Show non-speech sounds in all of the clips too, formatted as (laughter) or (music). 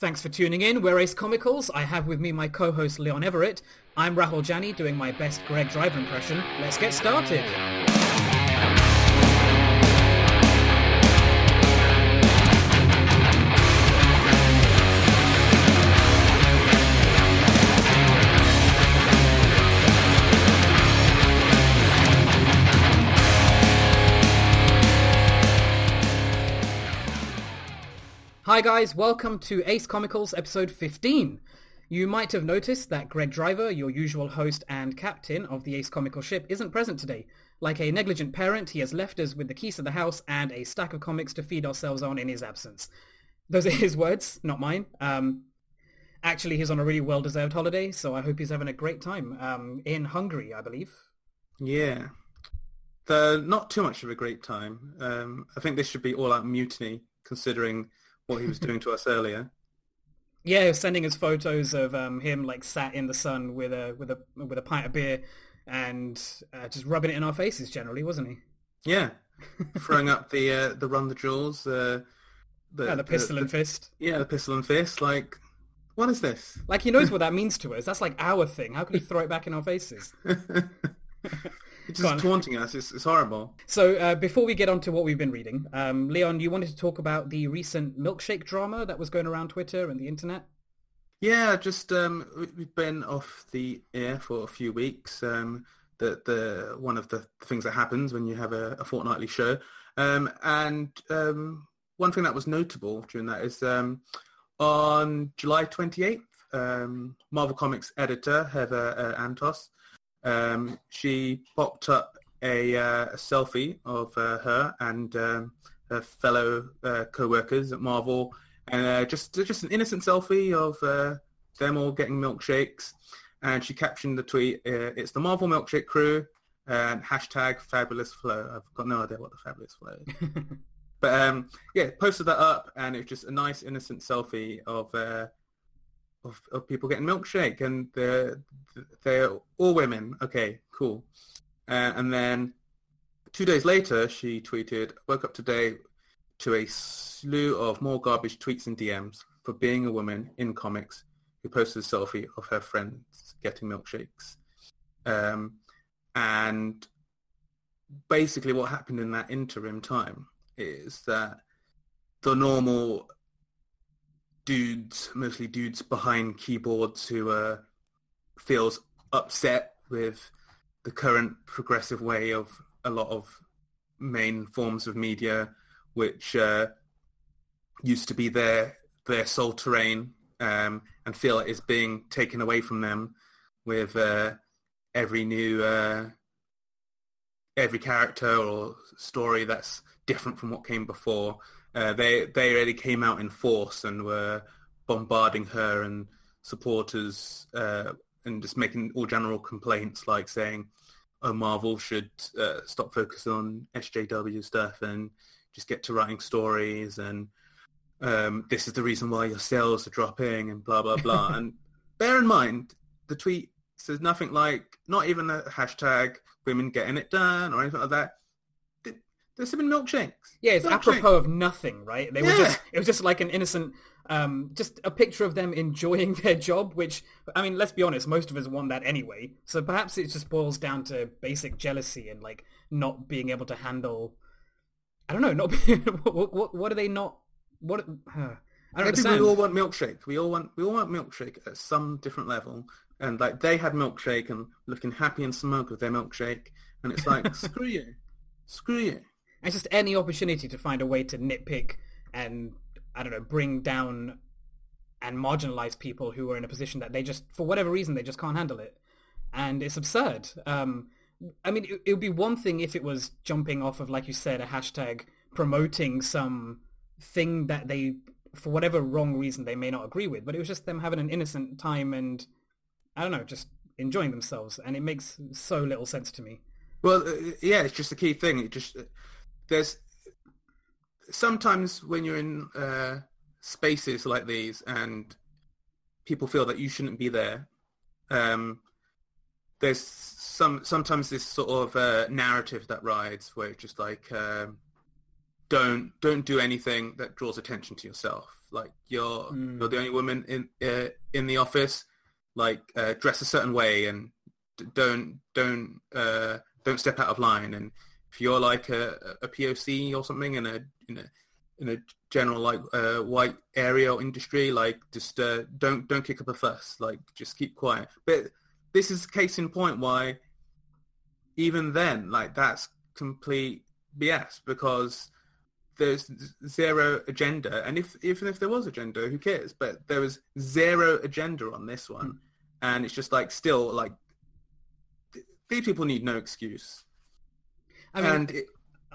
Thanks for tuning in. We're Ace Comicals. I have with me my co-host Leon Everett. I'm Rahul Jani doing my best Greg Driver impression. Let's get started. Hi guys, welcome to Ace Comicals episode 15. You might have noticed that Greg Driver, your usual host and captain of the Ace Comical ship, isn't present today. Like a negligent parent, he has left us with the keys to the house and a stack of comics to feed ourselves on in his absence. Those are (laughs) his words, not mine. Um, actually, he's on a really well-deserved holiday, so I hope he's having a great time um, in Hungary, I believe. Yeah. The, not too much of a great time. Um, I think this should be all-out mutiny, considering what he was doing to us earlier. Yeah, he was sending us photos of um, him like sat in the sun with a with a with a pint of beer and uh, just rubbing it in our faces. Generally, wasn't he? Yeah, (laughs) throwing up the uh, the run the jewels, uh, the, yeah, the pistol the, and the, fist. Yeah, the pistol and fist. Like, what is this? Like he knows what (laughs) that means to us. That's like our thing. How could he throw it back in our faces? (laughs) It's just taunting us. It's, it's horrible. So uh, before we get on to what we've been reading, um, Leon, you wanted to talk about the recent milkshake drama that was going around Twitter and the internet. Yeah, just um, we've been off the air for a few weeks. Um, the the one of the things that happens when you have a, a fortnightly show, um, and um, one thing that was notable during that is um, on July twenty eighth, um, Marvel Comics editor Heather uh, Antos um, she popped up a, uh, a selfie of uh, her and um, her fellow uh, co-workers at Marvel, and uh, just just an innocent selfie of uh, them all getting milkshakes. And she captioned the tweet, uh, "It's the Marvel Milkshake Crew." And hashtag fabulous flow. I've got no idea what the fabulous flow is. (laughs) but um, yeah, posted that up, and it's just a nice, innocent selfie of of, of people getting milkshake, and they're they're all women. Okay, cool. Uh, and then two days later, she tweeted, "Woke up today to a slew of more garbage tweets and DMs for being a woman in comics who posted a selfie of her friends getting milkshakes." Um, and basically, what happened in that interim time is that the normal dudes, mostly dudes behind keyboards who uh, feels upset with the current progressive way of a lot of main forms of media, which uh, used to be their their sole terrain, um, and feel it is being taken away from them with uh, every new uh, every character or story that's different from what came before. Uh, they they already came out in force and were bombarding her and supporters uh, and just making all general complaints like saying, "Oh, Marvel should uh, stop focusing on SJW stuff and just get to writing stories." And um, this is the reason why your sales are dropping and blah blah blah. (laughs) and bear in mind, the tweet says nothing like, not even a hashtag women getting it done or anything like that. There's been milkshakes. Yeah, it's milkshakes. apropos of nothing, right? They yeah. were just it was just like an innocent um, just a picture of them enjoying (laughs) their job, which I mean, let's be honest, most of us want that anyway. So perhaps it just boils down to basic jealousy and like not being able to handle. I don't know. Not (laughs) what, what, what are they not? What uh, (sighs) I don't Maybe we all want milkshake. We all want we all want milkshake at some different level. And like they had milkshake and looking happy and smug with their milkshake, and it's like (laughs) screw you, screw you. It's just any opportunity to find a way to nitpick and I don't know bring down and marginalize people who are in a position that they just for whatever reason they just can't handle it, and it's absurd. Um, I mean, it, it would be one thing if it was jumping off of, like you said, a hashtag promoting some thing that they, for whatever wrong reason, they may not agree with. But it was just them having an innocent time and, I don't know, just enjoying themselves. And it makes so little sense to me. Well, uh, yeah, it's just a key thing. It just there's sometimes when you're in uh, spaces like these and people feel that you shouldn't be there, um, there's some sometimes this sort of uh, narrative that rides where it's just like uh, don't don't do anything that draws attention to yourself. Like you're Mm. you're the only woman in uh, in the office. Like uh, dress a certain way and don't don't uh, don't step out of line. And if you're like a, a POC or something in a in a in a general like uh, white area or industry, like just uh, don't don't kick up a fuss. Like just keep quiet. But this is case in point why even then, like that's complete BS because there's zero agenda. And if even if there was agenda, who cares? But there was zero agenda on this one, and it's just like still like th- these people need no excuse. I mean, and it,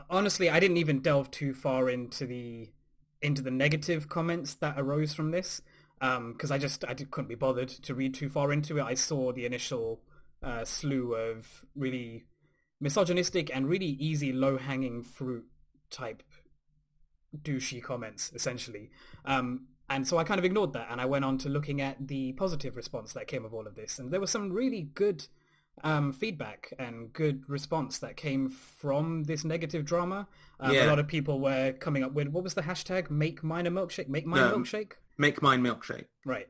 honestly, I didn't even delve too far into the into the negative comments that arose from this because I just I did, couldn't be bothered to read too far into it. I saw the initial uh, slew of really misogynistic and really easy low hanging fruit type douchey comments essentially. Um, and so I kind of ignored that and I went on to looking at the positive response that came of all of this. And there were some really good um, feedback and good response that came from this negative drama. Um, A lot of people were coming up with, what was the hashtag? Make mine a milkshake? Make mine a No. milkshake? make mine milkshake. Right.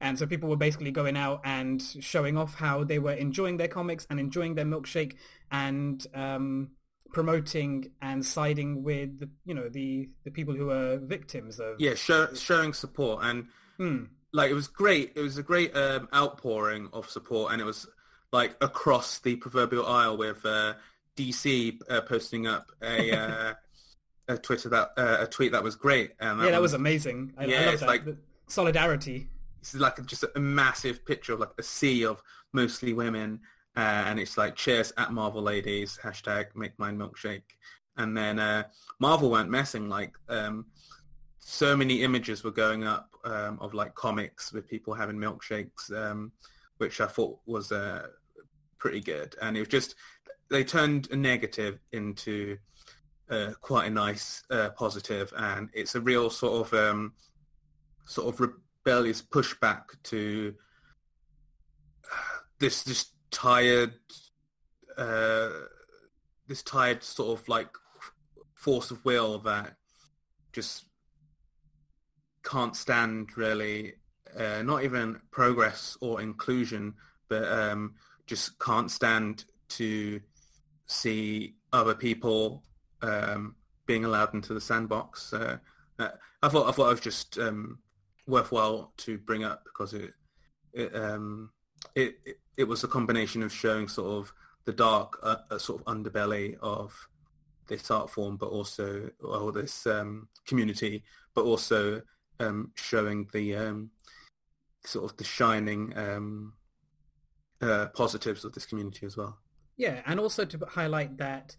And so people were basically going out and showing off how they were enjoying their comics and enjoying their milkshake and um, promoting and siding with the, you know the the people who are victims of Yeah, show, showing support and Hmm. like it was great. It was a great um, outpouring of support, and it was like across the proverbial aisle with uh, DC uh, posting up a uh, a Twitter that uh, a tweet that was great. And yeah that was amazing I, I Yeah, love it's that like- The solidarity it's like just a massive picture of like a sea of mostly women, uh, and it's like cheers at Marvel ladies hashtag make mine milkshake, and then uh, Marvel weren't messing like. Um, so many images were going up um, of like comics with people having milkshakes, um, which I thought was uh, pretty good. And it was just they turned a negative into uh, quite a nice uh, positive, and it's a real sort of um, sort of rebellious pushback to (sighs) this this tired uh, this tired sort of like force of will that just can't stand really uh, not even progress or inclusion but um, just can't stand to see other people um, being allowed into the sandbox. Uh, I thought I thought it was just um, worthwhile to bring up because it it, um, it it it was a combination of showing sort of the dark uh, uh, sort of underbelly of this art form, but also or this um, community, but also um, showing the um, sort of the shining uh, positives of this community as well. Yeah, and also to highlight that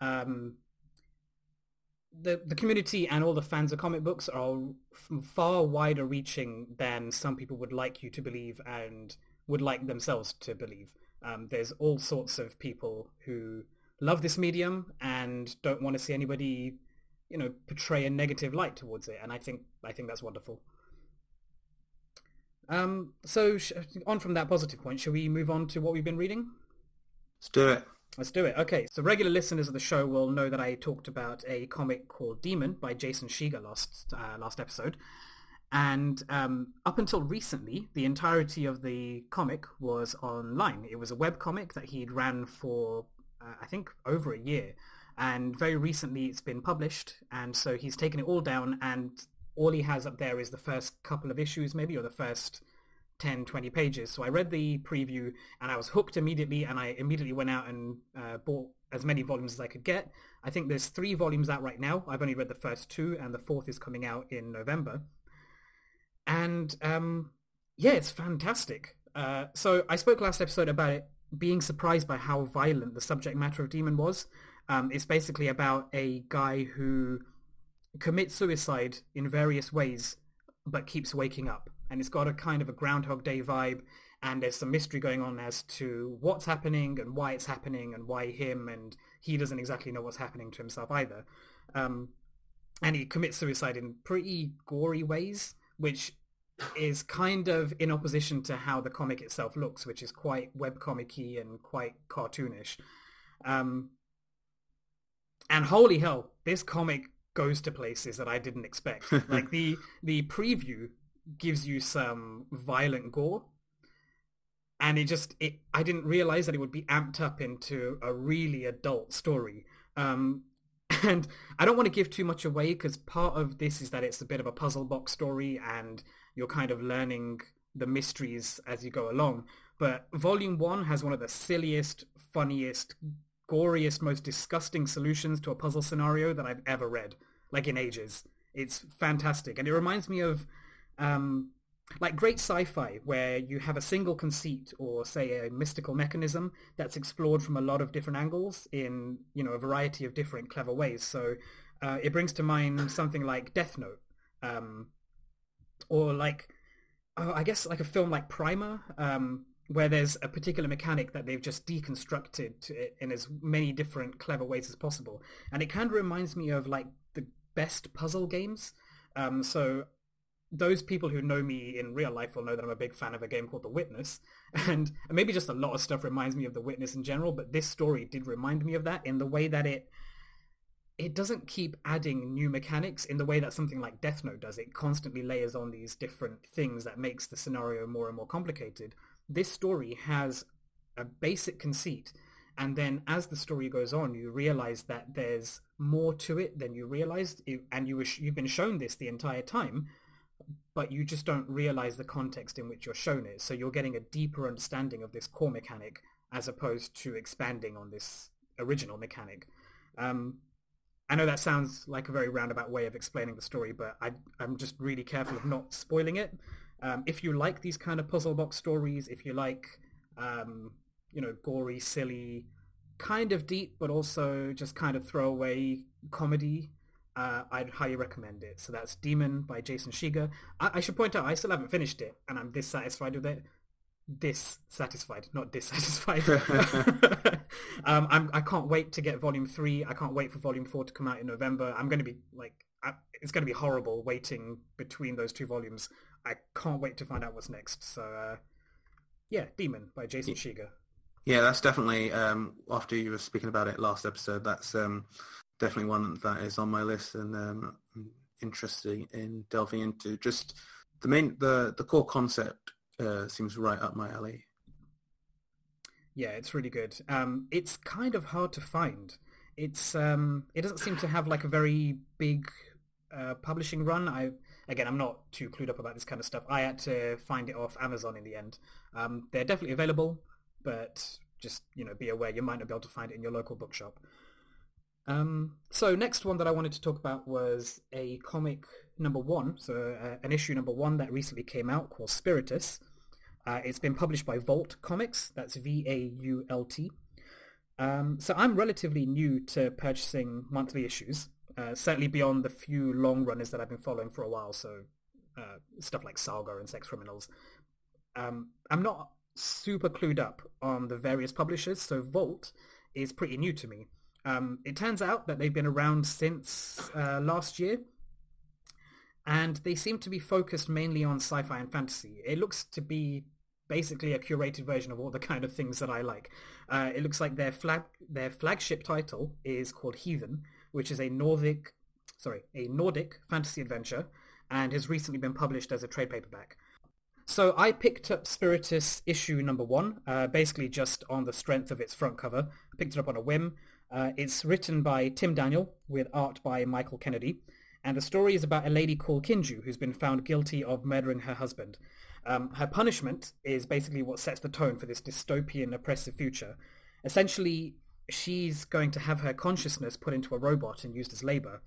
um, the the community and all the fans of comic books are far wider reaching than some people would like you to believe and would like themselves to believe. Um, there's all sorts of people who love this medium and don't want to see anybody, you know, portray a negative light towards it, and I think I think that's wonderful. Um, so sh- on from that positive point, shall we move on to what we've been reading? Let's do it. Let's do it. Okay, so regular listeners of the show will know that I talked about a comic called Demon by Jason Shiga last uh, last episode, and um, up until recently, the entirety of the comic was online. It was a web comic that he'd ran for uh, I think over a year, and very recently it's been published, and so he's taken it all down, and all he has up there is the first couple of issues, maybe, or the first 10, 20 pages. So I read the preview and I was hooked immediately and I immediately went out and uh, bought as many volumes as I could get. I think there's three volumes out right now. I've only read the first two and the fourth is coming out in November. And um, yeah, it's fantastic. Uh, so I spoke last episode about it being surprised by how violent the subject matter of Demon was. Um, it's basically about a guy who commits suicide in various ways but keeps waking up and it's got a kind of a groundhog day vibe and there's some mystery going on as to what's happening and why it's happening and why him and he doesn't exactly know what's happening to himself either um, and he commits suicide in pretty gory ways which is kind of in opposition to how the comic itself looks which is quite webcomic-y and quite cartoonish um, and holy hell this comic goes to places that I didn't expect. (laughs) like the the preview gives you some violent gore, and it just it I didn't realize that it would be amped up into a really adult story. Um, (laughs) and I don't want to give too much away because part of this is that it's a bit of a puzzle box story, and you're kind of learning the mysteries as you go along. But Volume 1 has one of the silliest, funniest, goriest, most disgusting solutions to a puzzle scenario that I've ever read, like in ages. It's fantastic. And it reminds me of um, like great sci-fi where you have a single conceit or say a mystical mechanism that's explored from a lot of different angles in you know a variety of different clever ways. So uh, it brings to mind something like death note um, or like oh, i guess like a film like primer um, where there's a particular mechanic that they've just deconstructed in as many different clever ways as possible. And it kind of reminds me of like the best puzzle games. Um, so those people who know me in real life will know that I'm a big fan of a game called The Witness. (laughs) And maybe just a lot of stuff reminds me of The Witness in general, but this story did remind me of that in the way that it it doesn't keep adding new mechanics in the way that something like Death Note does. It constantly layers on these different things that makes the scenario more and more complicated. This story has a basic conceit and then as the story goes on you realize that there's more to it than you realized and you were, you've been shown this the entire time but you just don't realize the context in which you're shown it. So you're getting a deeper understanding of this core mechanic as opposed to expanding on this original mechanic. Um, I know that sounds like a very roundabout way of explaining the story, but I, am just really careful of not spoiling it. Um, if you like these kind of puzzle box stories, if you like, um, you know, gory, silly, kind of deep, but also just kind of throwaway comedy, uh, I'd highly recommend it. So that's Demon by Jason Shiga. I, I, should point out I still haven't finished it, and I'm dissatisfied with it. Dissatisfied, not (laughs) dissatisfied. (laughs) um, I'm, I can't wait to get Volume Three. I can't wait for Volume Four to come out in November. I'm going to be like, I, it's going to be horrible waiting between those two volumes. I can't wait to find out what's next. So, uh, yeah, Demon by Jason Shiga. Yeah, that's definitely um, after you were speaking about it last episode. That's um, definitely one that is on my list and um, interested in delving into. Just the main, the the core concept uh, seems right up my alley. Yeah, it's really good. Um, it's kind of hard to find. It's um, it doesn't seem to have like a very big uh, publishing run. I again, I'm not too clued up about this kind of stuff. I had to find it off Amazon in the end. Um, they're definitely available, but just you know, be aware you might not be able to find it in your local bookshop. Um, so next one that I wanted to talk about was a comic number one, so uh, an issue number one that recently came out called Spiritus. Uh, it's been published by Vault Comics. That's V-A-U-L-T. Um, so I'm relatively new to purchasing monthly issues, uh, certainly beyond the few long runners that I've been following for a while. So uh, stuff like Saga and Sex Criminals. Um, I'm not super clued up on the various publishers, so Vault is pretty new to me. Um, it turns out that they've been around since uh, last year, and they seem to be focused mainly on sci-fi and fantasy. It looks to be basically a curated version of all the (laughs) kind of things that I like. Uh, it looks like their flag their flagship title is called Heathen, which is a Nordic sorry a Nordic fantasy adventure, and has recently been published as a trade paperback. So I picked up Spiritus issue number one, uh, basically just on the strength of its front cover. I picked it up on a whim. Uh, it's written by Tim Daniel with art by Michael Kennedy. And the story is about a lady called Kinju who's been found guilty of murdering her husband. Um, her punishment is basically what sets the tone for this dystopian, oppressive future. Essentially, she's going to have her consciousness put into a robot and used as labor.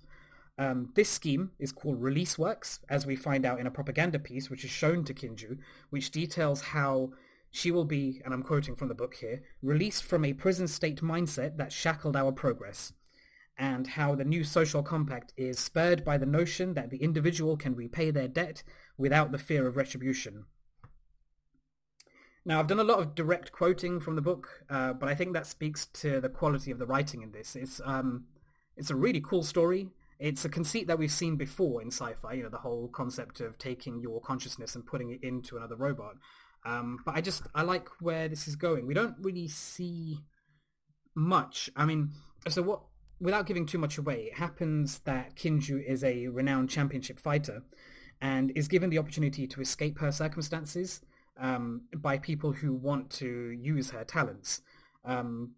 Um, this scheme is called Release Works, as we find out in a propaganda piece which is shown to Kinju, which details how she will be, and I'm quoting from the book here, released from a prison state mindset that shackled our progress, and how the new social compact is spurred by the notion that the individual can repay their debt without the fear of retribution. Now, I've done a lot of direct quoting from the book, uh, but I think that speaks to the quality of the writing in this. It's um, it's a really cool story. It's a conceit that we've seen before in sci-fi. You know, the whole concept of taking your consciousness and putting it into another robot. Um, but I just I like where this is going. We don't really see much. I mean, so what without giving too much away, it happens that Kinju is a renowned championship fighter and is given the opportunity to escape her circumstances um, by people who want to use her talents. Um,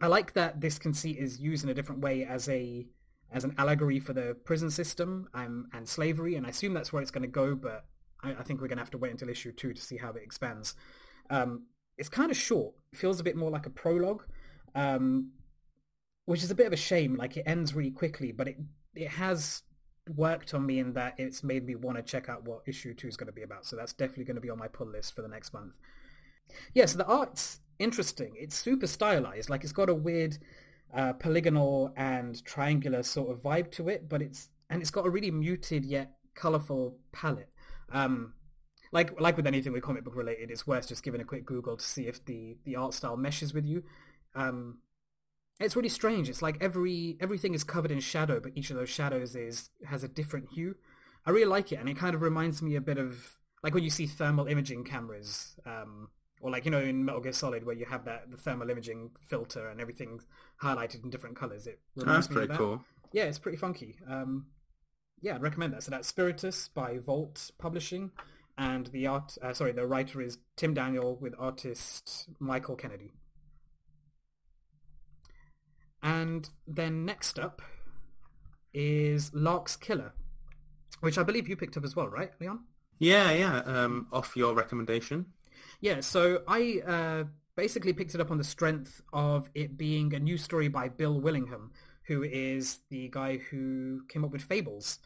I like that this conceit is used in a different way as a as an allegory for the prison system and, and slavery, and I assume that's where it's going to go. But I, I, think we're going to have to wait until issue two to see how it expands. Um, it's kind of short; feels a bit more like a prologue, um, which is a bit of a shame. Like it ends really quickly, but it it has worked on me in that it's made me want to check out what issue two is going to be about. So that's definitely going to be on my pull list for the next month. Yeah, so the art's interesting. It's super stylized. Like it's got a weird uh, polygonal and triangular sort of vibe to it, but it's and it's got a really muted yet colorful palette. Um, like like with anything with comic book related, it's worth just giving a quick Google to see if the the art style meshes with you. Um, it's really strange. It's like every everything is covered in shadow, but each of those shadows is has a different hue. I really like it, and it kind of reminds me a bit of like when you see thermal imaging cameras, um, or like you know in Metal Gear Solid where you have that the thermal imaging filter and everything highlighted in different colors. It reminds That's me pretty of that. cool. Yeah, it's pretty funky. Um, yeah, I'd recommend that. So that's Spiritus by Vault Publishing, and the art uh, sorry the writer is Tim Daniel with artist Michael Kennedy. And then next up is Lark's Killer, which I believe you picked up as well, right, Leon? Yeah, yeah. Um, off your recommendation. Yeah. So I uh, basically picked it up on the strength of it being a new story by Bill Willingham, who is the guy who came up with Fables.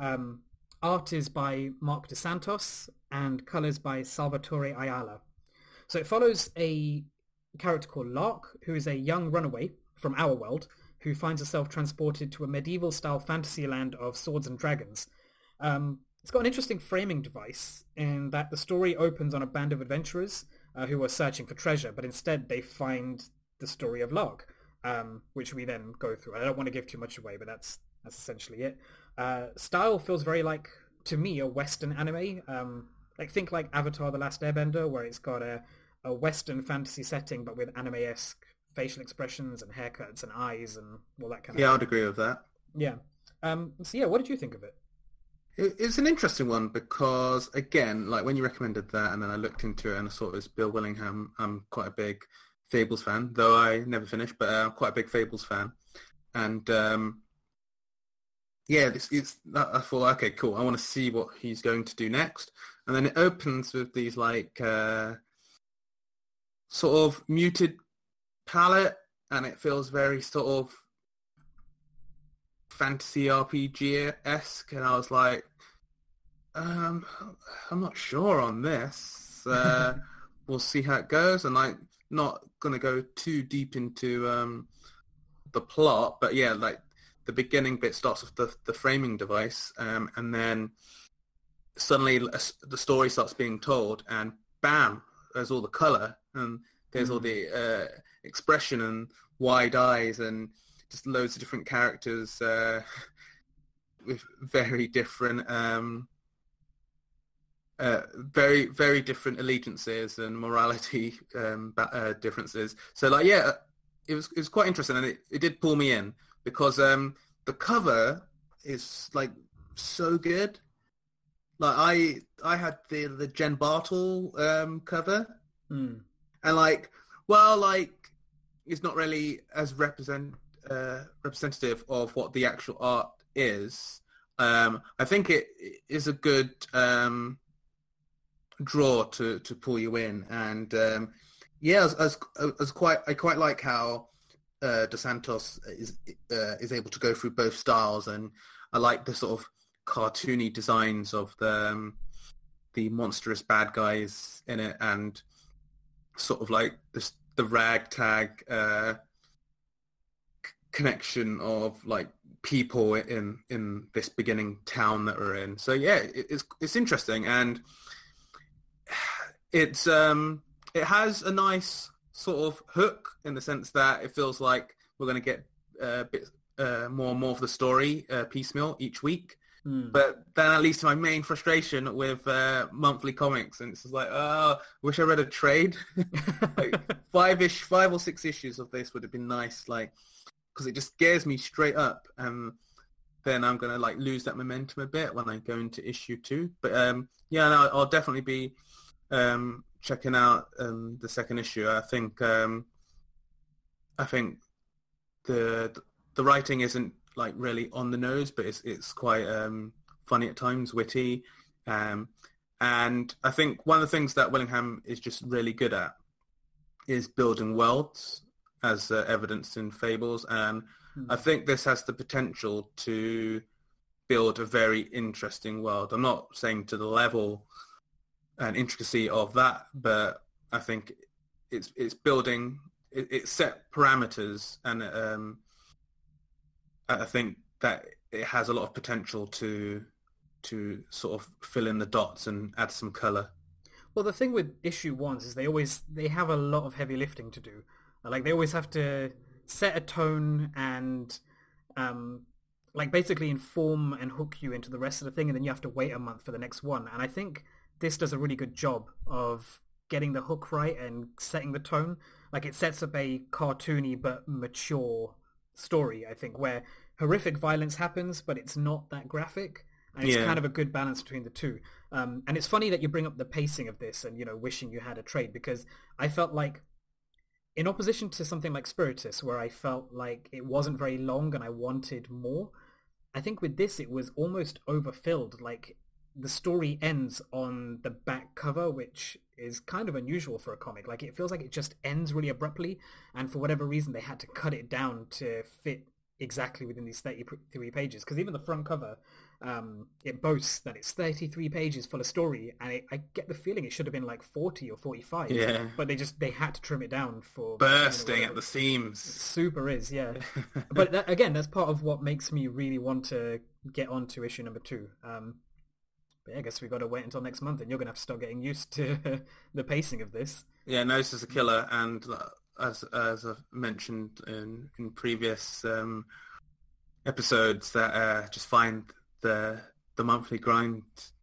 Um, art is by Mark Dos Santos and colors by Salvatore Aiala. So it follows a character called Lark, who is a young runaway from our world who finds herself transported to a medieval-style fantasy land of swords and dragons. Um, it's got an interesting framing device in that the story opens on a band of adventurers uh, who are searching for treasure, but instead they find the story of Lark, um, which we then go through. I don't want to give too much away, but that's that's essentially it. Uh, style feels very like, to me, a Western anime. Um, like think like Avatar: The Last Airbender, where it's got a, a Western fantasy setting, but with anime-esque facial expressions and haircuts and eyes and all that kind of. Yeah, I'd agree with that. Yeah. Um, so yeah, what did you think of it? It's an interesting one because again, like when you recommended that, and then I looked into it and I saw it was Bill Willingham. I'm quite a big Fables fan, though I never finished, but uh, I'm quite a big Fables fan. And um, yeah, this it's. I thought, okay, cool. I want to see what he's going to do next. And then it opens with these like uh, sort of muted palette, and it feels very sort of fantasy RPG esque, and I was like, um, I'm not sure on this. Uh, (laughs) we'll see how it goes, and I'm not gonna go too deep into um, the plot, but yeah, like the beginning bit starts with the the framing device, um, and then suddenly the story starts being told, and bam, there's all the color, and there's mm. all the uh, expression and wide eyes and just loads of different characters uh, (laughs) with very different um, uh, very very different allegiances and morality um, uh, differences. So like yeah, it was it was quite interesting and it, it did pull me in because um, the cover is like so good. Like I I had the the Jen Bartel um, cover, mm. and like well like it's not really as represent uh, representative of what the actual art is. Um, I think it is a good um, draw to, to pull you in, and um, yeah, as, as, as quite I quite like how uh, Santos is uh, is able to go through both styles, and I like the sort of cartoony designs of the um, the monstrous bad guys in it, and sort of like the ragtag uh, c- connection of like people in in this beginning town that we're in. So yeah, it, it's it's interesting and (sighs) it's um it has a nice sort of hook in the sense that it feels like we're going to get a bit uh, more and more of the story uh, piecemeal each week. Mm. But then that leads to my main frustration with uh, monthly comics, and it's just like, oh, wish I read a trade. (laughs) like (laughs) five ish, five or six issues of this would have been nice. Like, because it just scares me straight up. Um, then I'm gonna like lose that momentum a bit when I go into issue two. But um, yeah, no, I'll definitely be um, checking out um, the second issue. I think um, I think the the writing isn't like really on the nose, but it's it's quite um, funny at times, witty, um, and I think one of the things that Willingham is just really good at is building worlds, as uh, evidenced in Fables, and I Hmm. think this has the potential to build a very interesting world. I'm not saying to the level and intricacy of that, but I think it's it's building it, set parameters, and um, I think that it has a lot of potential to to sort of fill in the dots and add some color. Well, the thing with issue ones is they always they have a lot of heavy lifting to do. Like they always have to set a tone and um, like basically inform and hook you into the rest of the thing, and then you have to wait a month for the next one. And I think this does a really good job of getting the hook right and setting the tone. Like it sets up a cartoony but mature story. I think where horrific violence happens, but it's not that graphic. And it's Yeah. kind of a good balance between the two. Um, and it's funny that you bring up the pacing of this and, you know, wishing you had a trade because I felt like in opposition to something like Spiritus, where I felt like it wasn't very long and I wanted more, I think with this it was almost overfilled. Like the story ends on the back cover, which is kind of unusual for a comic. Like it feels like it just ends really abruptly, and for whatever reason they had to cut it down to fit exactly within these 33 pages. Because even the front cover, um, it boasts that it's 33 pages full of story, and it, I get the feeling it should have been like 40 or 45. Yeah. But they just they had to trim it down for Bursting you know, at the seams. super is yeah (laughs) but that, again that's part of what makes me really want to get on to issue number two um but yeah, i guess we got to wait until next month and you're gonna have to start getting used to (laughs) the pacing of this Yeah, no, this is a killer, and uh, as as I've mentioned in in previous um, episodes, that uh, just find the the monthly grind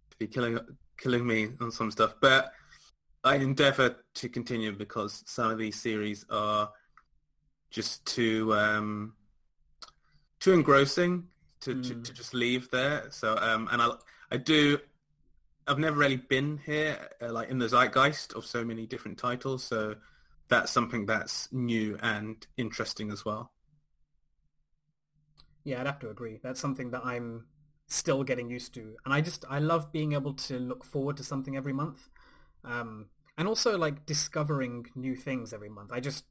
to be killing killing me on some stuff. But I endeavour to continue because some of these series are just too um, too engrossing to, to, Mm. to just leave there. So um, and I I do I've never really been here, uh, like in the zeitgeist of so many different titles. So that's something that's new and interesting as well. yeah i'd have to agree that's something that i'm still getting used to and i just i love being able to look forward to something every month um and also like discovering new things every month i just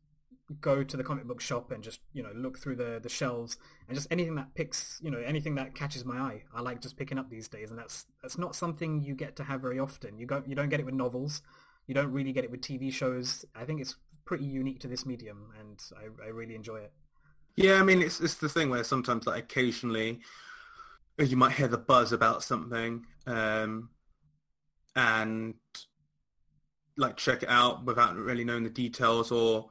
go to the comic book shop and just you know look through the the shelves and just anything that picks you know anything that catches my eye i like just picking up these days. And that's that's not something you get to have very often. You go you don't get it with novels. You don't really get it with tv shows. I think it's pretty unique to this medium and i, I really enjoy it. Yeah, I mean, it's it's the thing where sometimes, like, occasionally, you might hear the buzz about something, um, and like check it out without really knowing the details, or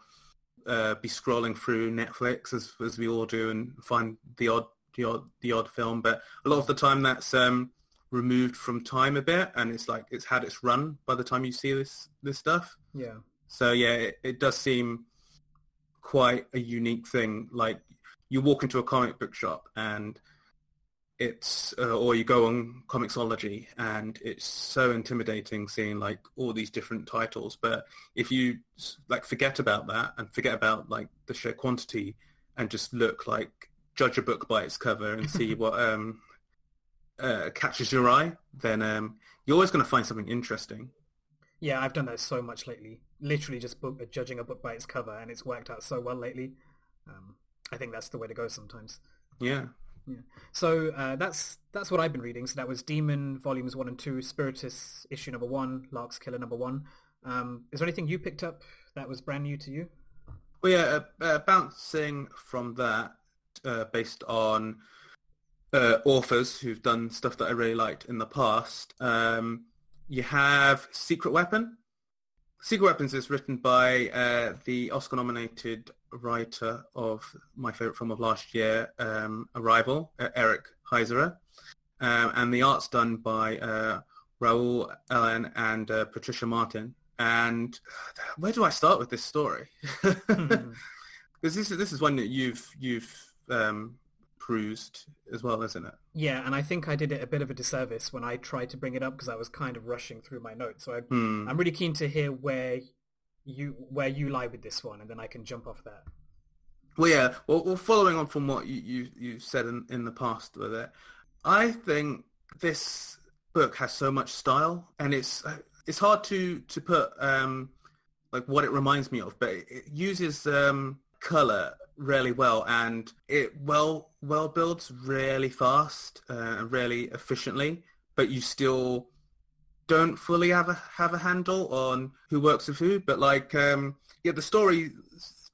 uh, be scrolling through Netflix as as we all do and find the odd the odd the odd film. But a lot of the time, that's um, removed from time a bit, and it's like it's had its run by the time you see this this stuff. yeah So yeah, it, it does seem quite a unique thing. Like you walk into a comic book shop and it's, uh, or you go on Comixology and it's so intimidating seeing like all these different titles. But if you like forget about that and forget about like the sheer quantity and just look like judge a book by its cover and see (laughs) what um, uh, catches your eye, then um, you're always going to find something interesting. Yeah, I've done that so much lately. Literally just book, judging a book by its cover, and it's worked out so well lately. Um, I think that's the way to go sometimes. Yeah. Yeah. So uh, that's that's what I've been reading. So that was Demon Volumes One and Two, Spiritus Issue Number One, Lark's Killer Number One. Um, is there anything you picked up that was brand new to you? Well, yeah, uh, uh, bouncing from that, uh, based on uh, authors who've done stuff that I really liked in the past, um, you have Secret Weapon. Secret Weapons is written by uh, the Oscar-nominated writer of my favorite film of last year, um, Arrival, uh, Eric Heisserer, um, and the art's done by uh, Raul Allen and uh, Patricia Martin. And where do I start with this story? (laughs) Because this is this is one that you've you've um, cruised as well, isn't it? Yeah, and I think I did it a bit of a disservice when I tried to bring it up because I was kind of rushing through my notes. So I, Hmm. I'm really keen to hear where you where you lie with this one, and then I can jump off that. Well, yeah. Well, well following on from what you you, you said in, in the past with it, I think this book has so much style, and it's it's hard to to put um, like what it reminds me of, but it, it uses um, color really well, and it well well builds really fast uh, and really efficiently, but you still don't fully have a have a handle on who works with who. But like, um, yeah, the story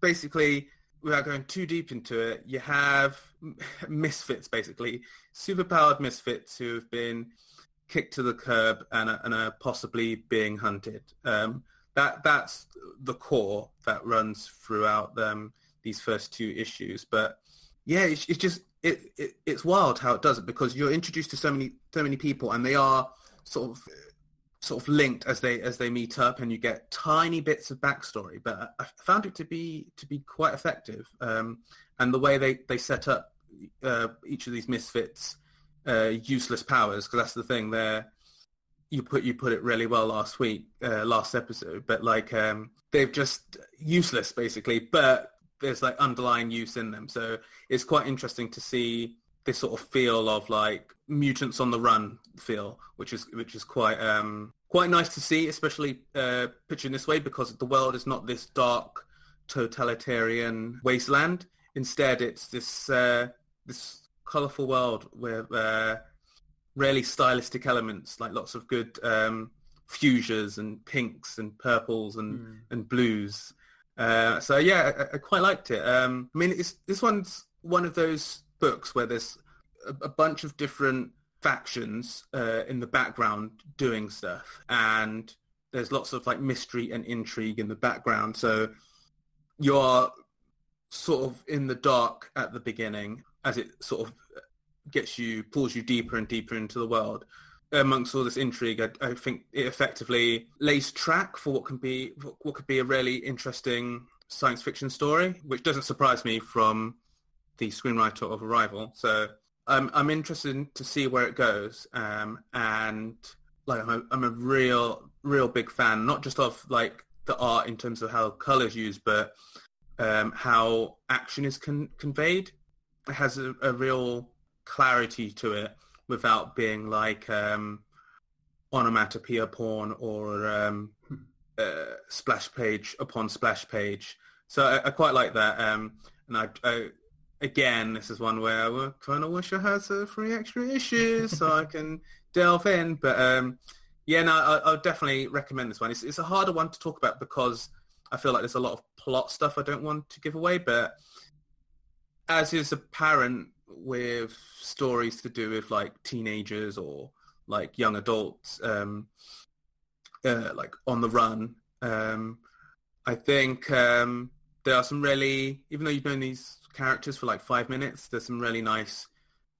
basically without going too deep into it, you have (laughs) misfits, basically superpowered misfits who have been kicked to the curb and are, and are possibly being hunted. Um, that that's the core that runs throughout um, these first two issues. But yeah, it's, it's just it, it it's wild how it does it because you're introduced to so many so many people and they are sort of sort of linked as they as they meet up and you get tiny bits of backstory but i found it to be to be quite effective um, and the way they they set up uh, each of these misfits uh, useless powers because that's the thing there you put you put it really well last week uh, last episode but like um, they've just useless basically but there's like underlying use in them so it's quite interesting to see this sort of feel of like mutants on the run feel, which is which is quite um, quite nice to see, especially uh, pictured in this way because the world is not this dark totalitarian wasteland. Instead, it's this uh, this colorful world with uh, really stylistic elements, like lots of good um, fuchsias and pinks and purples and Mm. and blues. Uh, so yeah, I, I quite liked it. Um, I mean, this one's one of those books where there's a, a bunch of different factions uh, in the background doing stuff, and there's lots of like mystery and intrigue in the background. So you're sort of in the dark at the beginning as it sort of gets you, pulls you deeper and deeper into the world. Amongst all this intrigue, I, I think it effectively lays track for what can be what could be a really interesting science fiction story, which doesn't surprise me from the screenwriter of Arrival. So I'm I'm interested in, to see where it goes. Um, and like I'm a, I'm a real real big fan, not just of like the art in terms of how colors used, but um, how action is con- conveyed. It has a, a real clarity to it without being like um, onomatopoeia porn or um, uh, splash page upon splash page. So I, I quite like that. Um, and I, I, again, this is one where I kind of wish I had some free extra issues so I can (laughs) delve in. But um, yeah, no, I, I'll definitely recommend this one. It's, it's a harder one to talk about because I feel like there's a lot of plot stuff I don't want to give away. But as is apparent with stories to do with like teenagers or like young adults, um, uh, like on the run, um, I think um, there are some really, even though you've known these characters for like five minutes, there's some really nice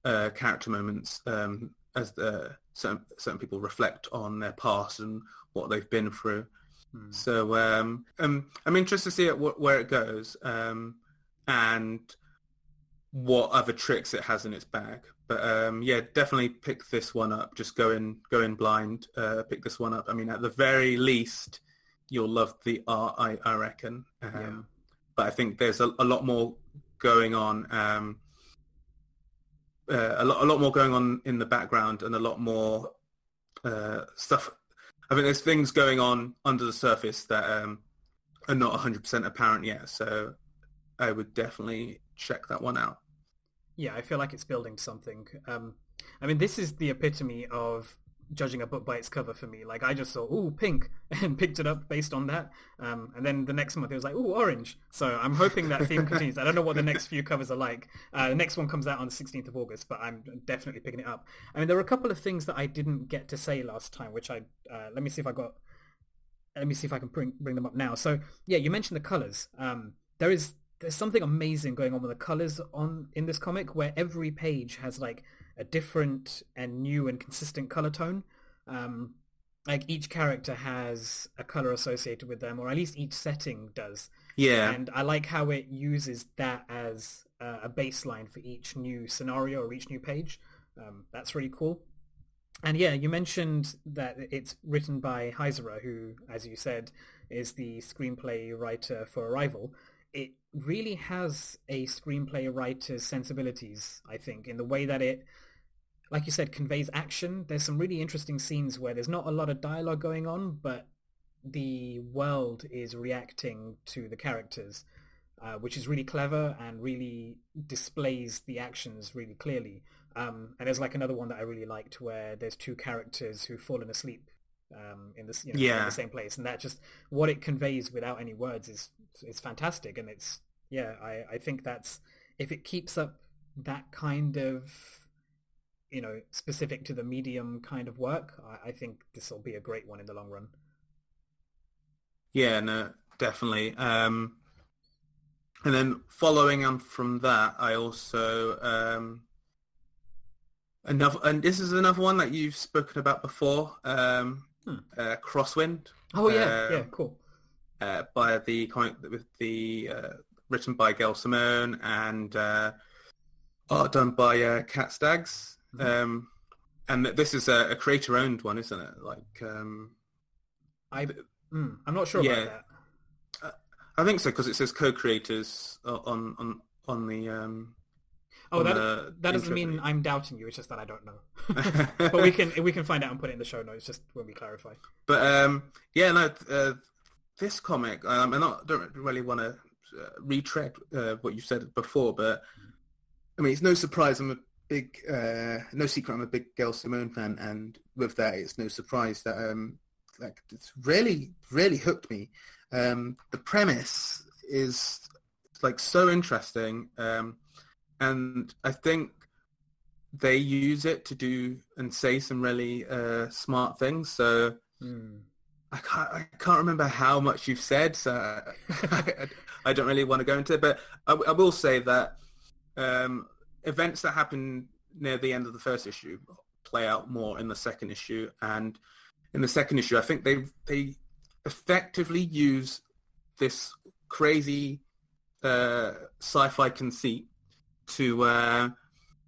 uh, character moments um, as the, certain, certain people reflect on their past and what they've been through. Hmm. So um, um, I'm interested to see it, wh- where it goes um, and what other tricks it has in its bag. But um, yeah, definitely pick this one up. Just go in, go in blind. Uh, pick this one up. I mean, at the very least, you'll love the art. I, I reckon. Um, Yeah. But I think there's a, a lot more going on. Um, uh, a lot, a lot more going on in the background, and a lot more uh, stuff. I think there's things going on under the surface that um, are not 100% apparent yet. So I would definitely check that one out. Yeah, I feel like it's building something. Um, I mean, this is the epitome of judging a book by its cover for me. Like, I just saw, ooh, pink, (laughs) and picked it up based on that. Um, and then the next month it was like, ooh, orange. So I'm hoping that theme (laughs) continues. I don't know what the next few covers are like. Uh, the next one comes out on the 16th of August, but I'm definitely picking it up. I mean, there were a couple of things that I didn't get to say last time, which I, uh, let me see if I got, let me see if I can bring, bring them up now. So, yeah, you mentioned the colors. Um, there is there's something amazing going on with the colors on in this comic where every page has like a different and new and consistent color tone um like each character has a color associated with them, or at least each setting does. Yeah. And I like how it uses that as uh, a baseline for each new scenario or each new page. Um, that's really cool. And yeah, you mentioned that it's written by Heisserer, who, as you said, is the screenplay writer for Arrival. It really has a screenplay writer's sensibilities, I think, in the way that it, like you said, conveys action. There's some really interesting scenes where there's not a lot of dialogue going on, but the world is reacting to the characters, uh, which is really clever and really displays the actions really clearly. Um, and there's like another one that I really liked where there's two characters who've fallen asleep um, in, this, you know, Yeah. in the same place, and that just what it conveys without any words is is fantastic. And it's yeah, I, I think that's if it keeps up that kind of you know specific to the medium kind of work, I, I think this will be a great one in the long run. Yeah, no, definitely. Um, and then following on from that, I also um, another, and this is another one that you've spoken about before. Um, Hmm. uh, Crosswind. Oh yeah, Um, yeah, cool. uh, by the comic with the uh, written by Gail Simone and uh, art done by uh, Cat Staggs. Mhm. Um, and this is a, a creator-owned one, isn't it? Like, um, I mm, I'm not sure Yeah. about that. I think so because it says co-creators on on on the. Um, Oh, that that doesn't mean. I'm doubting you. It's just that I don't know. (laughs) but we can we can find out and put it in the show notes just when we clarify. But um, yeah, no, uh, this comic, um, and I don't really want to uh, retread uh, what you said before, but I mean, it's no surprise I'm a big, uh, no secret I'm a big Gail Simone fan, and with that, it's no surprise that um, like it's really, really hooked me. Um, the premise is like so interesting, um, and I think they use it to do and say some really uh, smart things. So Hmm. I can't, I can't remember how much you've said, so I, I (laughs) don't really want to go into it. But I, I will say that um, events that happen near the end of the first issue play out more in the second issue, and in the second issue, I think they they effectively use this crazy uh, sci-fi conceit to uh,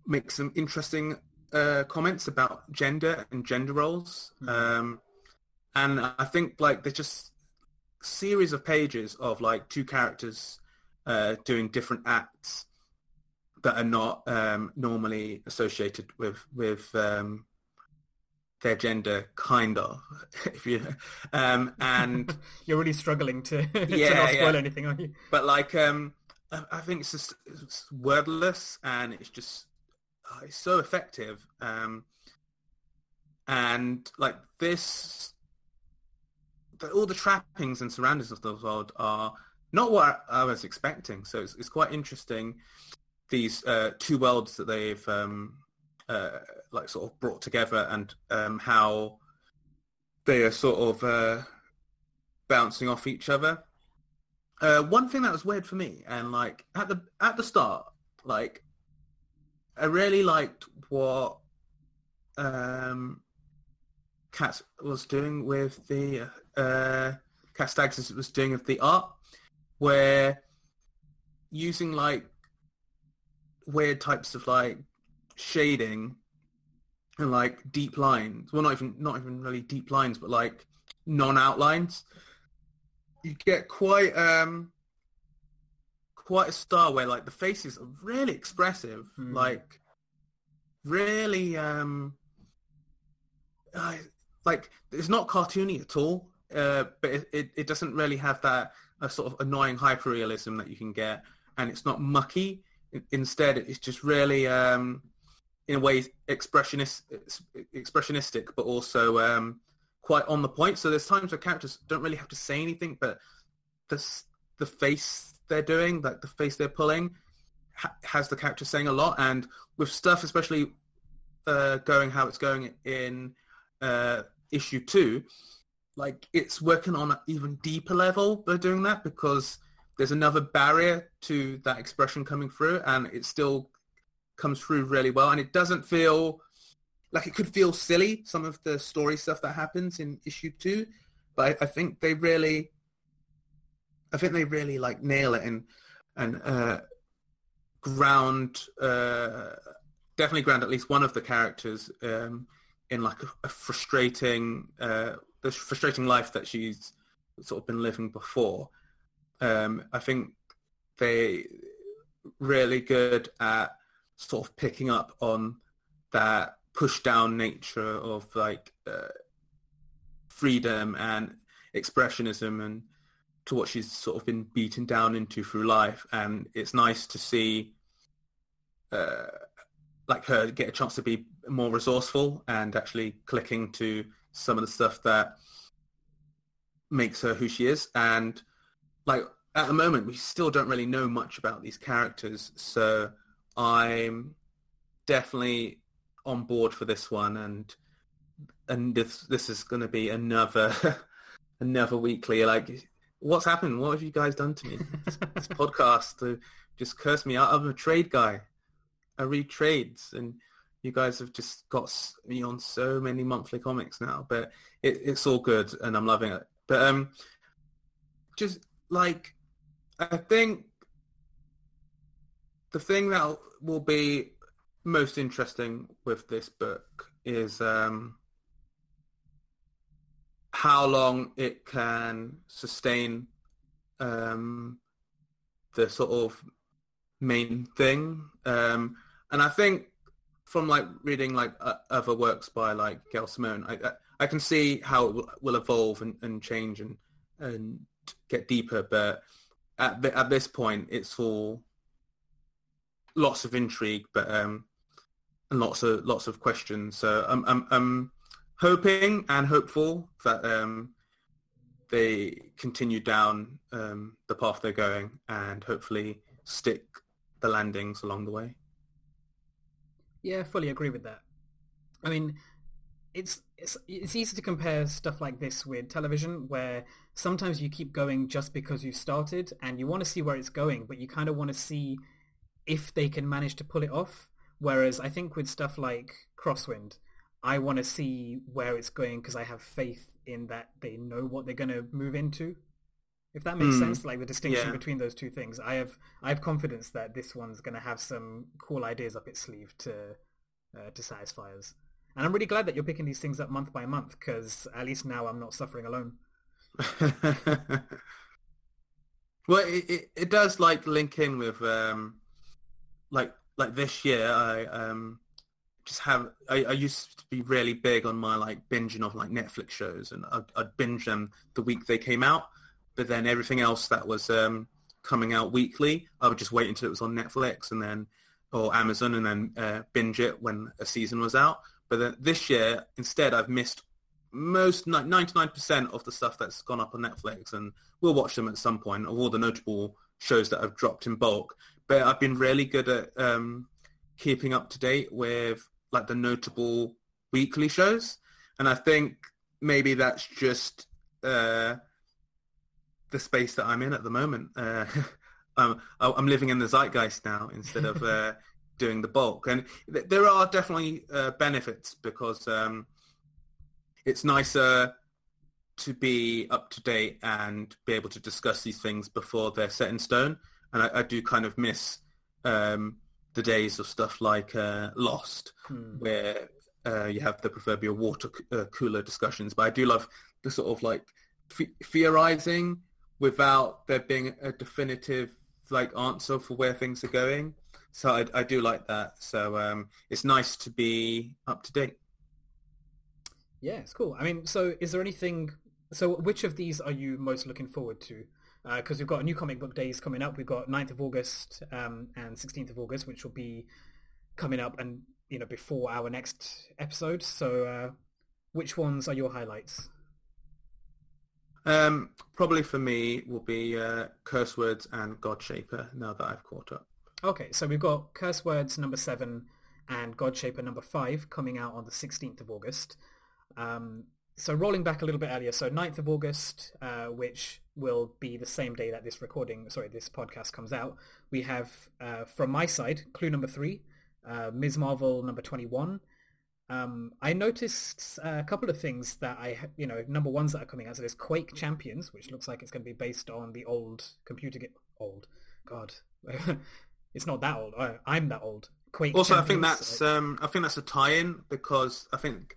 make some interesting uh, comments about gender and gender roles. Mhm. Um, and I think like there's just series of pages of like two characters uh, doing different acts that are not um, normally associated with with um, their gender, kind of. (laughs) if you um, and (laughs) You're really struggling to, (laughs) to not spoil yeah. anything, aren't you? but like um, I, think it's just it's wordless and it's just uh, it's so effective. Um, and like this, the, all the trappings and surroundings of the world are not what I, I was expecting. So it's, it's quite interesting. These uh, two worlds that they've um, uh, like sort of brought together and um, how they are sort of uh, bouncing off each other. Uh, one thing that was weird for me, and like at the at the start, like I really liked what um, Cat was doing with the uh, Cat Staggs was doing with the art, where using like weird types of like shading and like deep lines. Well, not even not even really deep lines, but like non-outlines. You get quite um quite a style where like the faces are really expressive, Hmm. like really um uh, like it's not cartoony at all, uh, but it, it, it doesn't really have that uh, sort of annoying hyperrealism that you can get, and it's not mucky. Instead, it's just really um in a way expressionist expressionistic, but also um quite on the point. So there's times where characters don't really have to say anything, but the the face they're doing, like the face they're pulling, ha- has the character saying a lot. And with stuff, especially uh, going how it's going in uh, issue two, like it's working on an even deeper level by doing that because there's another barrier to that expression coming through, and it still comes through really well. And it doesn't feel like it could feel silly some of the story stuff that happens in issue two, but I, I think they really, I think they really like nail it and and uh, ground uh, definitely ground at least one of the characters um, in like a, a frustrating uh, the frustrating life that she's sort of been living before. Um, I think they really good at sort of picking up on that push down nature of like uh, freedom and expressionism and to what she's sort of been beaten down into through life. And it's nice to see uh, like her get a chance to be more resourceful and actually clicking to some of the stuff that makes her who she is. And like at the moment we still don't really know much about these characters. So i'm definitely on board for this one and and this this is going to be another (laughs) another weekly like what's happened what have you guys done to me this, this (laughs) podcast to just curse me out i'm a trade guy I read trades, and you guys have just got me on so many monthly comics now. But it, it's all good, and I'm loving it. But um, just like I think the thing that will be most interesting with this book is um, how long it can sustain um, the sort of main thing. Um, and I think from like reading like uh, other works by like Gail Simone, I, I can see how it will, evolve and, and, change and and get deeper. But at the, at this point, it's all lots of intrigue, but um, and lots of lots of questions. So I'm I'm, I'm hoping and hopeful that um, they continue down um, the path they're going and hopefully stick the landings along the way. Yeah, fully agree with that. I mean, it's it's it's easy to compare stuff like this with television, where sometimes you keep going just because you started and you want to see where it's going, but you kind of want to see if they can manage to pull it off. Whereas I think with stuff like Crosswind, I want to see where it's going because I have faith in that they know what they're going to move into. If that makes mm. sense, like the distinction yeah. between those two things, I have I have confidence that this one's going to have some cool ideas up its sleeve to uh, to satisfy us. And I'm really glad that you're picking these things up month by month because at least now I'm not suffering alone. (laughs) well, it, it, it does like link in with um, like like this year. I um, just have I, I, used to be really big on my like binging of like Netflix shows, and I'd, I'd binge them the week they came out but then everything else that was um, coming out weekly, I would just wait until it was on Netflix and then or Amazon and then uh, binge it when a season was out. But then this year, instead, I've missed most 99% of the stuff that's gone up on Netflix, and we'll watch them at some point of all the notable shows that have dropped in bulk. But I've been really good at um, keeping up to date with like the notable weekly shows, and I think maybe that's just uh, the space that I'm in at the moment. Uh, (laughs) I'm, I'm living in the zeitgeist now instead of (laughs) uh, doing the bulk. And th- there are definitely uh, benefits because um, it's nicer to be up to date and be able to discuss these things before they're set in stone. And I, I do kind of miss um, the days of stuff like uh, Lost, hmm. where uh, you have the proverbial water uh, cooler discussions. But I do love the sort of like theorizing without there being a definitive like answer for where things are going. So I, I do like that. So um, it's nice to be up to date. Yeah, it's cool. I mean, so is there anything? So which of these are you most looking forward to? Because uh, we've got new comic book days coming up. We've got 9th of August um, and 16th of August, which will be coming up and you know before our next episode. So uh, which ones are your highlights? Um, probably for me will be uh, Curse Words and Godshaper now that I've caught up. Okay, so we've got Curse Words number seven and Godshaper number five coming out on the 16th of August. Um, so rolling back a little bit earlier, so 9th of August, uh, which will be the same day that this recording, sorry, this podcast comes out, we have uh, from my side, clue number three, uh, Ms. Marvel number 21, Um, I noticed a couple of things that I, you know, number ones that are coming out. So there's Quake Champions, which looks like it's going to be based on the old computer game. Old, God, (laughs) it's not that old. I'm that old. Quake. Also, Champions, I think that's um, I think that's a tie-in because I think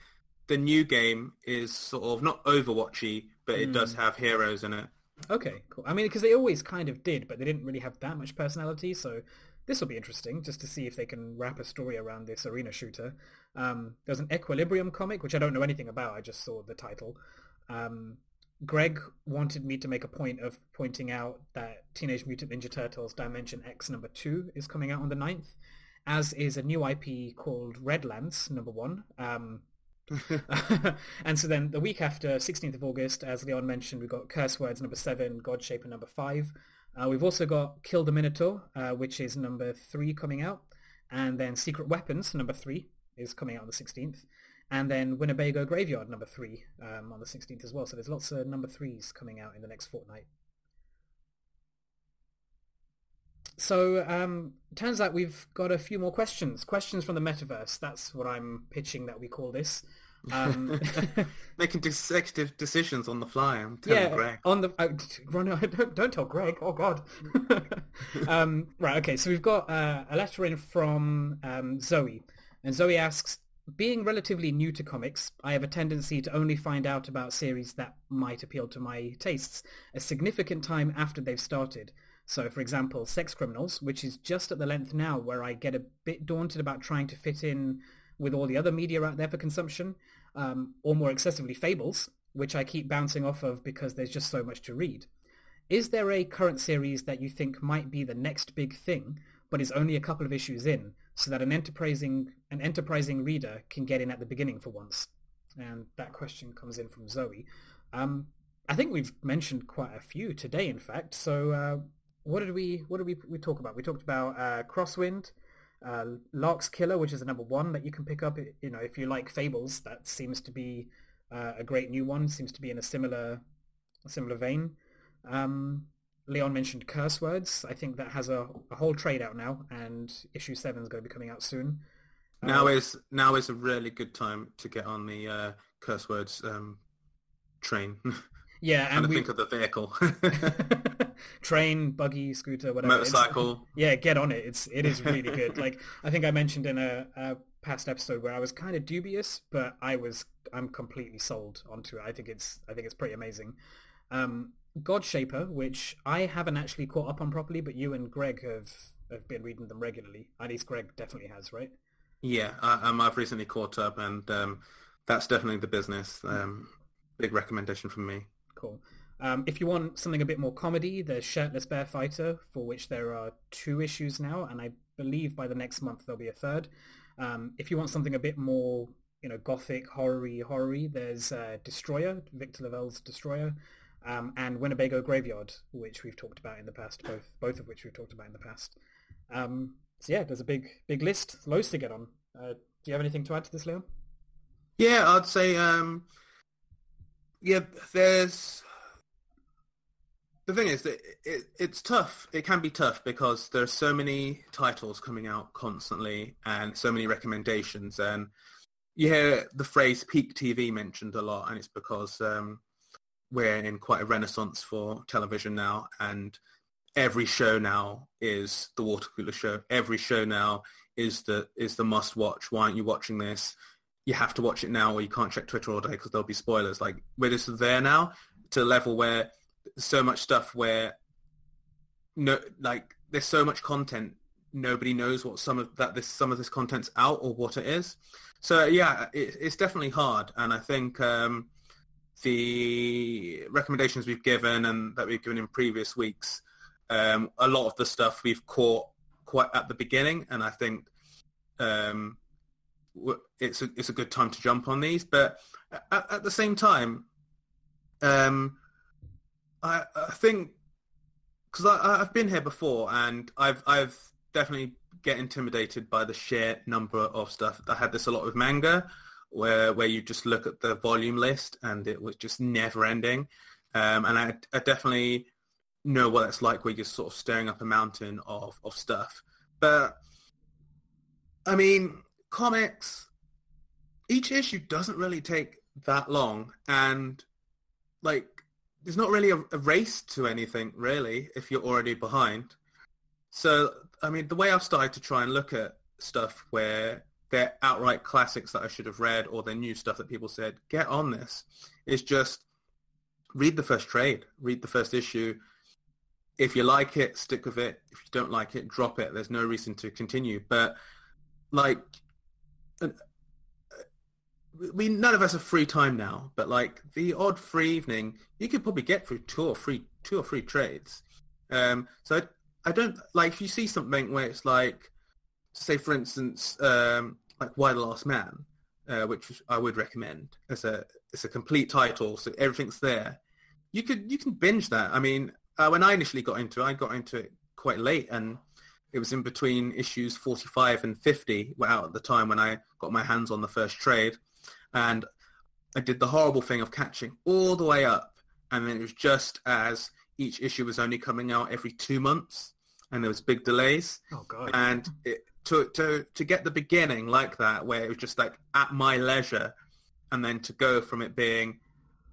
the new game is sort of not Overwatchy, but it mm. does hmm. have heroes in it. Okay, cool. I mean, because they always kind of did, but they didn't really have that much personality. So this will be interesting just to see if they can wrap a story around this arena shooter. Um, there's an Equilibrium comic, which I don't know anything about. I just saw the title. Um, Greg wanted me to make a point of pointing out that Teenage Mutant Ninja Turtles Dimension X number 2 is coming out on the 9th, as is a new IP called Redlands number 1. Um, (laughs) and so then the week after, 16th of August, as Leon mentioned, we've got Curse Words number 7, Godshaper number 5. Uh, we've also got Kill the Minotaur, uh, which is number 3 coming out. And then Secret Weapons number 3 is coming out on the 16th. And then Winnebago Graveyard number 3 um, on the 16th as well. So there's lots of number 3s coming out in the next fortnight. So um, turns out we've got a few more questions. Questions from the metaverse. That's what I'm pitching that we call this. Um, (laughs) Making executive decisions on the fly. I'm telling yeah, Greg. On the uh, (laughs) don't, don't tell Greg. Oh God. (laughs) um, right. Okay. So we've got uh, a letter in from um, Zoe, and Zoe asks, being relatively new to comics, I have a tendency to only find out about series that might appeal to my tastes a significant time after they've started. So, for example, Sex Criminals, which is just at the length now where I get a bit daunted about trying to fit in with all the other media out there for consumption, um, or more excessively Fables, which I keep bouncing off of because there's just so much to read. Is there a current series that you think might be the next big thing, but is only a couple of issues in, so that an enterprising an enterprising reader can get in at the beginning for once? And that question comes in from Zoe. Um, I think we've mentioned quite a few today, in fact. So uh, what did we what did we, we talk about? We talked about uh, Crosswind, uh, Lark's Killer, which is the number one that you can pick up. You know, if you like Fables, that seems to be uh, a great new one. Seems to be in a similar a similar vein. Um, Leon mentioned Curse Words. I think that has a, a whole trade out now, and issue seven is going to be coming out soon. Now uh, is now is a really good time to get on the uh, Curse Words um, train. (laughs) Yeah, and we think of the vehicle. (laughs) (laughs) Train, buggy, scooter, whatever. Motorcycle. It's, (laughs) yeah, get on it. It's it is really good. like I think I mentioned in a, a past episode where I was kind of dubious, but I was I'm completely sold onto it. I think it's I think it's pretty amazing. Um, Godshaper, which I haven't actually caught up on properly, but you and Greg have have been reading them regularly. At least Greg definitely has, right? Yeah, I, um, I've recently caught up, and um, that's definitely the business. Um, big recommendation from me. Cool. Um, if you want something a bit more comedy, there's Shirtless Bear Fighter, for which there are two issues now, and I believe by the next month there'll be a third. Um, if you want something a bit more, you know, gothic, horror-y, horror there's uh, Destroyer, Victor LaValle's Destroyer, um, and Winnebago Graveyard, which we've talked about in the past, both both of which we've talked about in the past. Um, so yeah, there's a big big list, loads to get on. Uh, do you have anything to add to this, Leon? Yeah, I'd say um, yeah, there's the thing is that it, it, it's tough. It can be tough because there are so many titles coming out constantly and so many recommendations. And you hear the phrase peak TV mentioned a lot, and it's because um, we're in quite a renaissance for television now, and every show now is the water cooler show. Every show now is the is the must watch. Why aren't you watching this? you have to watch it now or you can't check Twitter all day because there'll be spoilers. Like we're just there now to a level where so much stuff where no, like there's so much content. Nobody knows what some of that this some of this content's out or what it is. So yeah, it, it's definitely hard. And I think um, the recommendations we've given and that we've given in previous weeks, um, a lot of the stuff we've caught quite at the beginning, and I think um, it's a it's a good time to jump on these. But at, at the same time, um, I, I think because I've been here before and I've I've definitely get intimidated by the sheer number of stuff. I had this a lot with manga, where where you just look at the volume list and it was just never ending. Um, and I, I definitely know what it's like where you're sort of staring up a mountain of, of stuff. But I mean, comics, each issue doesn't really take that long, and like there's not really a, a race to anything really if you're already behind. So I mean, the way I've started to try and look at stuff where they're outright classics that I should have read or they're new stuff that people said, get on this, is just read the first trade, read the first issue. If you like it, stick with it. If you don't like it, drop it. There's no reason to continue. But like, we none of us have free time now. But like the odd free evening, you could probably get through two or three, two or three trades. Um, so I, I don't like if you see something where it's like, say for instance, um, like Y the Last Man, uh, which I would recommend as a it's a complete title, so everything's there. You could you can binge that. I mean, uh, when I initially got into it, I got into it quite late, and it was in between issues 45 and 50 out at the time when I got my hands on the first trade, and I did the horrible thing of catching all the way up, and then it was just as each issue was only coming out every two months, and there was big delays. Oh god! And it, to to to get the beginning like that, where it was just like at my leisure, and then to go from it being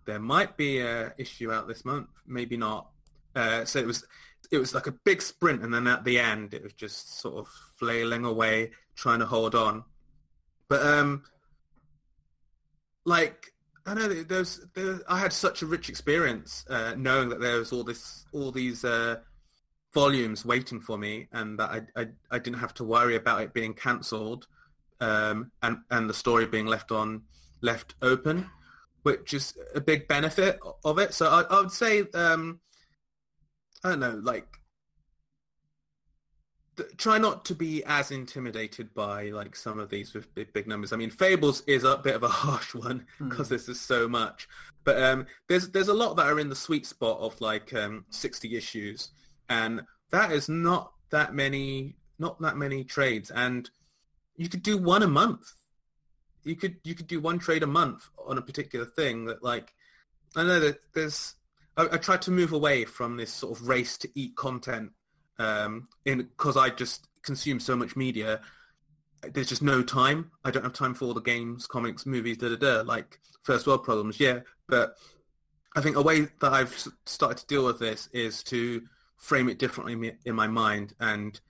there might be a issue out this month, maybe not. Uh, so it was it was like a big sprint, and then at the end, it was just sort of flailing away, trying to hold on. But um, like I know there's there, I had such a rich experience uh, knowing that there was all this all these uh, volumes waiting for me, and that I, I, I didn't have to worry about it being cancelled, um, and and the story being left on left open, which is a big benefit of it. So I, I would say, um, I don't know, like try not to be as intimidated by like some of these with big, big numbers. I mean, Fables is a bit of a (laughs) harsh one because mm. this is so much, but um, there's there's a lot that are in the sweet spot of like um, 60 issues and that is not that many not that many trades and you could do one a month you could you could do one trade a month on a particular thing that like i know that there's i, I tried to move away from this sort of race to eat content um in because i just consume so much media there's just no time i don't have time for all the games comics movies da da da like first world problems yeah but i think a way that i've started to deal with this is to frame it differently in my mind and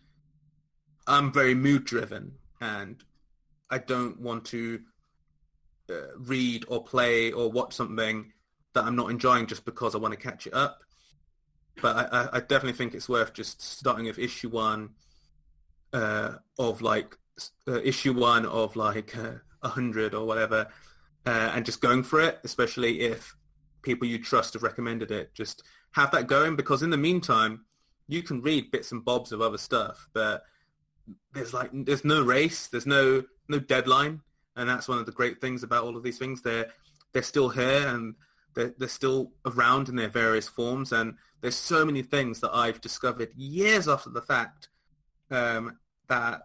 I'm very mood driven and I don't want to uh, read or play or watch something that I'm not enjoying just because I want to catch it up. But I, I definitely think it's worth just starting with issue one uh, of like uh, issue one of like uh, a hundred or whatever, uh, and just going for it. Especially if people you trust have recommended it. Just have that going because in the meantime, you can read bits and bobs of other stuff, but there's like there's no race, there's no no deadline, and that's one of the great things about all of these things. They're they're still here and they're, they're still around in their various forms, and there's so many things that I've discovered years after the fact um, that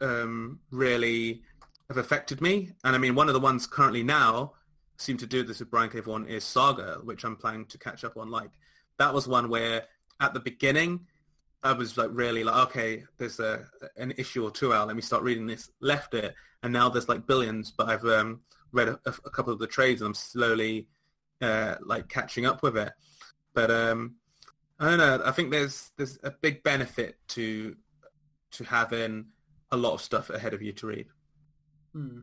um, really have affected me. And I mean, one of the ones currently now seem to do this with Brian K. Vaughan is Saga, which I'm planning to catch up on. Like that was one where at the beginning I was like really like okay, there's a an issue or two out. Let me start reading this. Left it, and now there's like billions. But I've um, read a, a, couple of the trades, and I'm slowly uh, like catching up with it. But um, I don't know. I think there's there's a big benefit to to having a lot of stuff ahead of you to read. Hmm.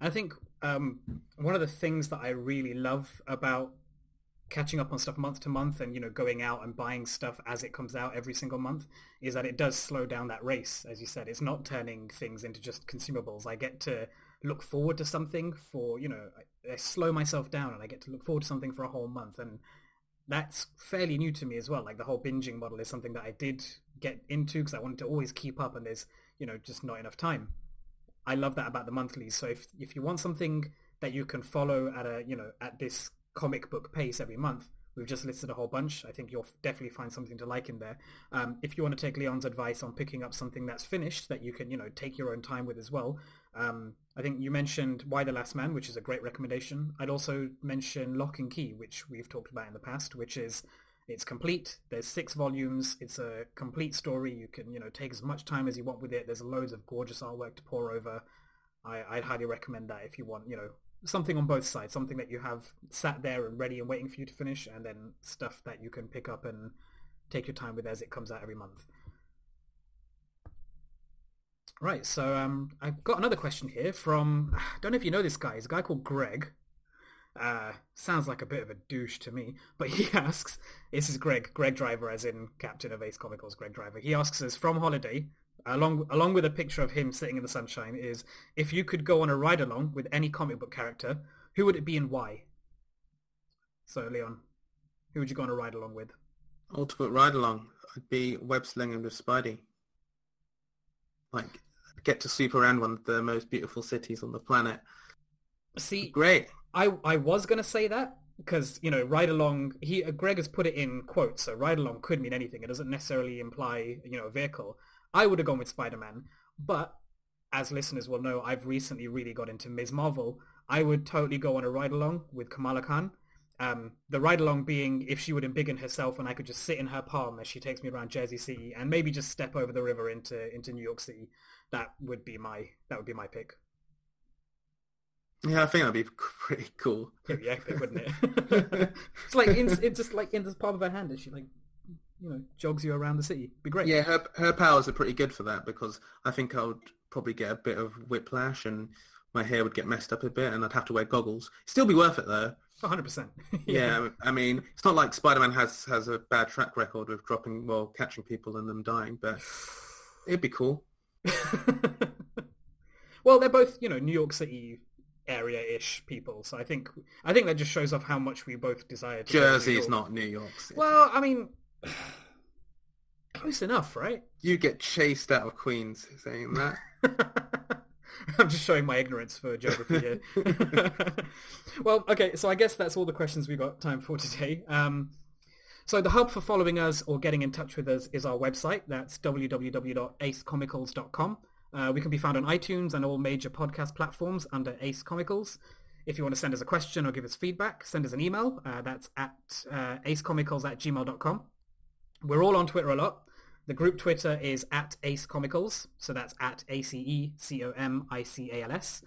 I think um, one of the things that I really love about catching up on stuff month to month and you know going out and buying stuff as it comes out every single month is that it does slow down that race as you said it's not turning things into just consumables i get to look forward to something for you know I, I slow myself down and i get to look forward to something for a whole month and that's fairly new to me as well like the whole binging model is something that i did get into because i wanted to always keep up and there's you know just not enough time i love that about the monthlies so if if you want something that you can follow at a you know at this comic book pace every month. We've just listed a whole bunch. I think you'll definitely find something to like in there. Um, if you want to take Leon's advice on picking up something that's finished that you can, you know, take your own time with as well, um, I think you mentioned Y the Last Man, which is a great recommendation. I'd also mention Locke and Key, which we've talked about in the past, which is it's complete. There's six volumes. It's a complete story. You can, you know, take as much time as you want with it. There's loads of gorgeous artwork to pour over. I, I'd highly recommend that if you want, you know, something on both sides, something that you have sat there and ready and waiting for you to finish, and then stuff that you can pick up and take your time with as it comes out every month. Right, so um, I've got another question here from, I (sighs) don't know if you know this guy, he's a guy called Greg. Uh, sounds like a bit of a douche to me, but (laughs) he asks, this is Greg, Greg Driver as in Captain of Ace Comicals, Greg Driver. He asks us, from holiday, along along with a picture of him sitting in the sunshine, is if you could go on a ride along with any comic book character, who would it be and why? So, Leon, who would you go on a ride along with? Ultimate ride along. I'd be web slinging with Spidey. Like, get to sweep around one of the most beautiful cities on the planet. See, Great. I I was gonna say that because you know ride along. He uh, Greg has put it in quotes, so ride along could mean anything. It doesn't necessarily imply you know a vehicle. I would have gone with Spider Man, but as listeners will know, I've recently really got into Ms. Marvel. I would totally go on a ride along with Kamala Khan. Um, the ride along being if she would embiggen herself and I could just sit in her palm as she takes me around Jersey City and maybe just step over the river into into New York City. That would be my that would be my pick. Yeah, I think that'd be (laughs) pretty cool. It'd be epic, wouldn't it? (laughs) it's like in, it's just like in the palm of her hand, and she like you know jogs you around the city. Be great. Yeah, her her powers are pretty good for that because I think I would probably get a bit of whiplash and my hair would get messed up a bit and I'd have to wear goggles. Still be worth it though. 100%. (laughs) Yeah, I mean, it's not like Spider-Man has has a bad track record of dropping, well, catching people and them dying, but (sighs) it'd be cool. (laughs) well, they're both, you know, New York City area-ish people, so I think I think that just shows off how much we both desire to New Jersey's not New York City. Well, I mean, (sighs) close enough, right? You get chased out of Queens saying that. (laughs) (laughs) I'm just showing my ignorance for geography here. (laughs) well, okay, so I guess that's all the questions we've got time for today. Um, so the hub for following us or getting in touch with us is our website. That's www.acecomicals.com. Uh, we can be found on iTunes and all major podcast platforms under Ace Comicals. If you want to send us a question or give us feedback, send us an email. Uh, that's at uh, acecomicals at gmail.com. We're all on Twitter a lot. The group Twitter is at Ace Comicals, so that's at A C E C O M I C A L S.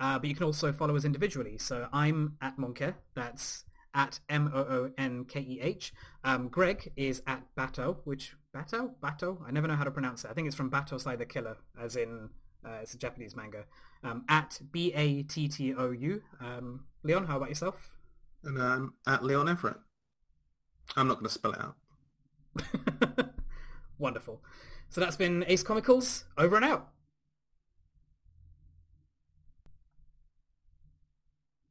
Uh, but you can also follow us individually. So I'm at Monkeh, that's at M O O N K E H. Um, Greg is at Bato, which Bato Bato. I never know how to pronounce it. I think it's from Battosai the Killer, as in uh, it's a Japanese manga. Um, at B A T T O U. Um, Leon, how about yourself? and um, at Leon Everett. I'm not going to spell it out. (laughs) Wonderful. So that's been Ace Comicals. Over and out.